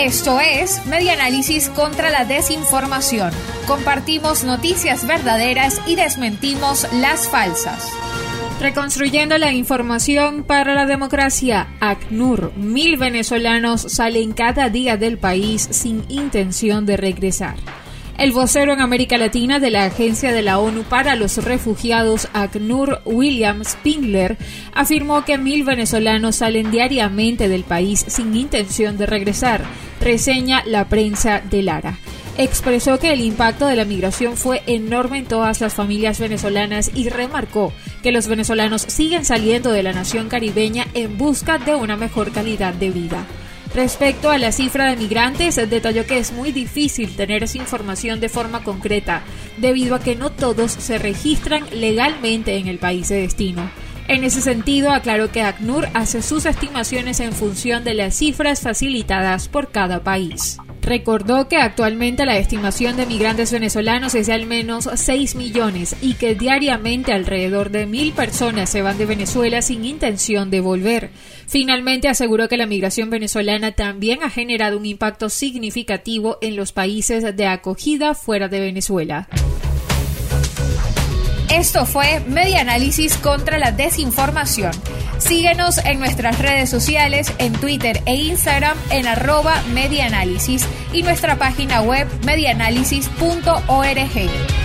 Esto es Media Análisis contra la Desinformación. Compartimos noticias verdaderas y desmentimos las falsas. Reconstruyendo la información para la democracia, ACNUR, mil venezolanos salen cada día del país sin intención de regresar. El vocero en América Latina de la Agencia de la ONU para los Refugiados, ACNUR, William Spindler, afirmó que mil venezolanos salen diariamente del país sin intención de regresar, reseña la prensa de Lara expresó que el impacto de la migración fue enorme en todas las familias venezolanas y remarcó que los venezolanos siguen saliendo de la nación caribeña en busca de una mejor calidad de vida. Respecto a la cifra de migrantes, detalló que es muy difícil tener esa información de forma concreta, debido a que no todos se registran legalmente en el país de destino. En ese sentido, aclaró que ACNUR hace sus estimaciones en función de las cifras facilitadas por cada país. Recordó que actualmente la estimación de migrantes venezolanos es de al menos 6 millones y que diariamente alrededor de mil personas se van de Venezuela sin intención de volver. Finalmente aseguró que la migración venezolana también ha generado un impacto significativo en los países de acogida fuera de Venezuela. Esto fue Media Análisis contra la Desinformación. Síguenos en nuestras redes sociales, en Twitter e Instagram en arroba medianálisis y nuestra página web medianálisis.org.